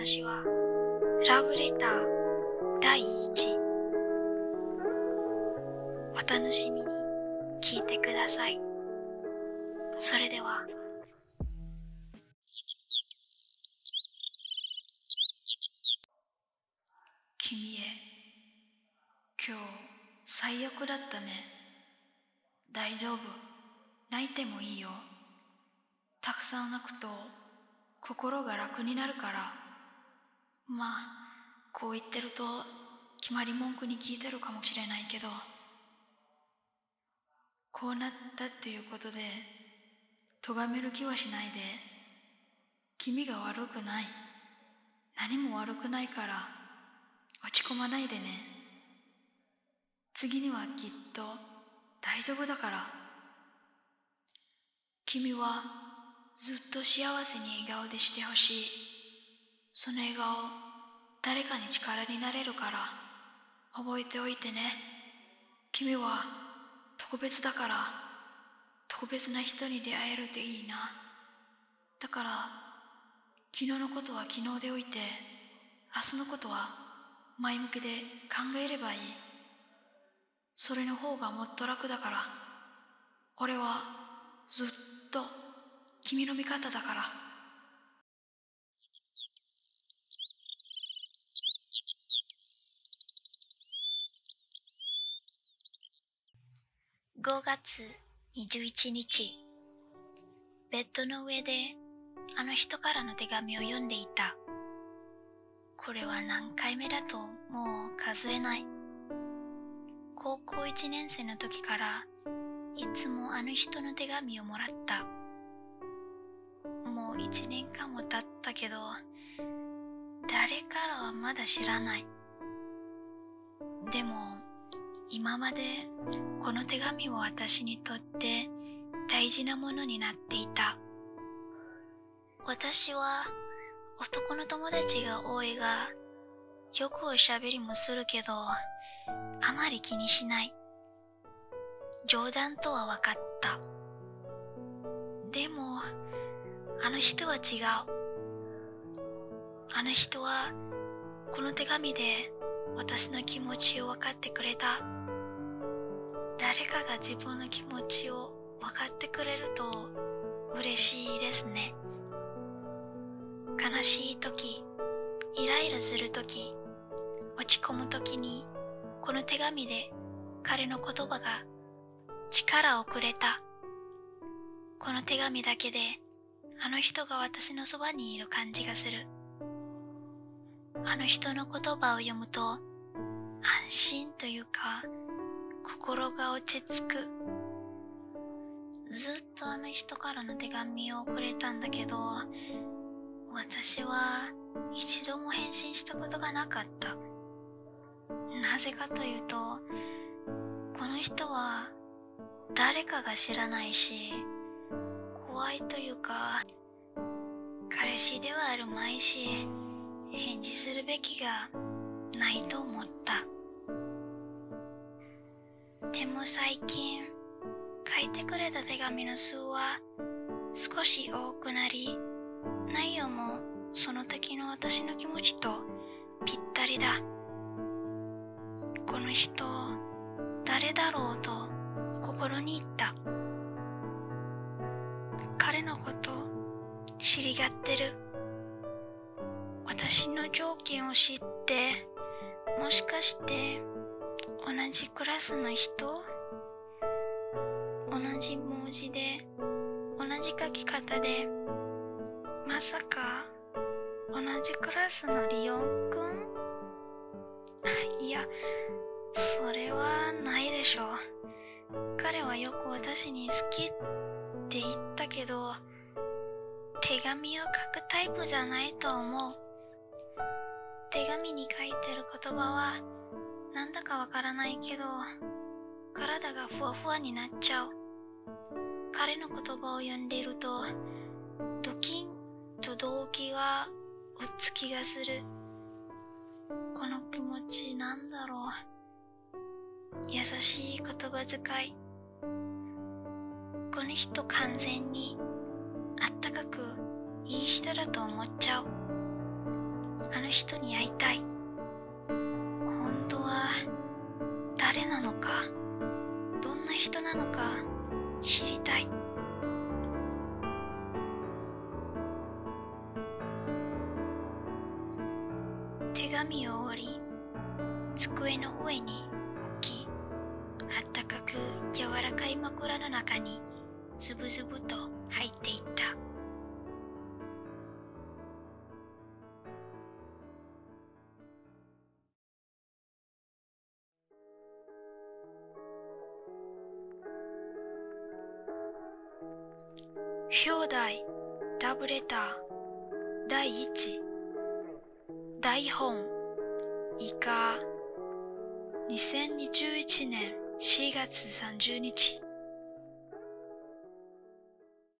話はラブレター第1お楽しみに聞いてください。それでは。君へ。今日最悪だったね。大丈夫。泣いてもいいよ。たくさん泣くと心が楽になるから。まあこう言ってると決まり文句に聞いてるかもしれないけどこうなったっていうことで咎める気はしないで君が悪くない何も悪くないから落ち込まないでね。次にはきっと大丈夫だから。君はずっと幸せに笑顔でしてほしい。その笑顔誰かに力になれるから覚えておいてね。君は特別だから特別な人に出会えるでいいな。だから昨日のことは昨日でおいて明日のことは前向きで考えればいい。それの方がもっと楽だから。俺はずっと君の味方だから。5月21日。ベッドの上であの人からの手紙を読んでいた。これは何回目だともう数えない。高校1年生の時からいつもあの人の手紙をもらった。もう1年間も経ったけど誰からはまだ知らない。でも今までこの手紙は私にとって大事なものになっていた。私は男の友達が多いがよくおしゃべりもするけどあまり気にしない。冗談とは分かった。でもあの人は違う。あの人はこの手紙で私の気持ちを分かってくれた。誰かが自分の気持ちを分かってくれると嬉しいですね。悲しい時イライラする時落ち込む時にこの手紙で彼の言葉が力をくれた。この手紙だけであの人が私のそばにいる感じがする。あの人の言葉を読むと安心というか心が落ち着く。ずっとあの人からの手紙をくれたんだけど私は一度も返信したことがなかった。なぜかというとこの人は誰かが知らないし怖いというか彼氏ではあるまいし返事するべきがないと思った。でも最近書いてくれた手紙の数は少し多くなり内容もその時の私の気持ちとぴったりだ。この人誰だろうと心に言った。彼のこと知りがってる。私の条件を知ってもしかして同じクラスの人？同じ文字で？同じ書き方で？まさか同じクラスのリオンくん？いやそれはないでしょう。彼はよく私に好きって言ったけど手紙を書くタイプじゃないと思う。手紙に書いてる言葉はなんだかわからないけど体がふわふわになっちゃう。彼の言葉を読んでいるとドキンと動機がうつ気がする。この気持ちなんだろう。優しい言葉遣い。この人完全にあったかくいい人だと思っちゃう。あの人に会いたい。なのか知りたい。手紙を折り机の上に置きあったかく柔らかい枕の中にズブズブと入っていった。表題ラブレター第一台本イカ。2021年4月30日。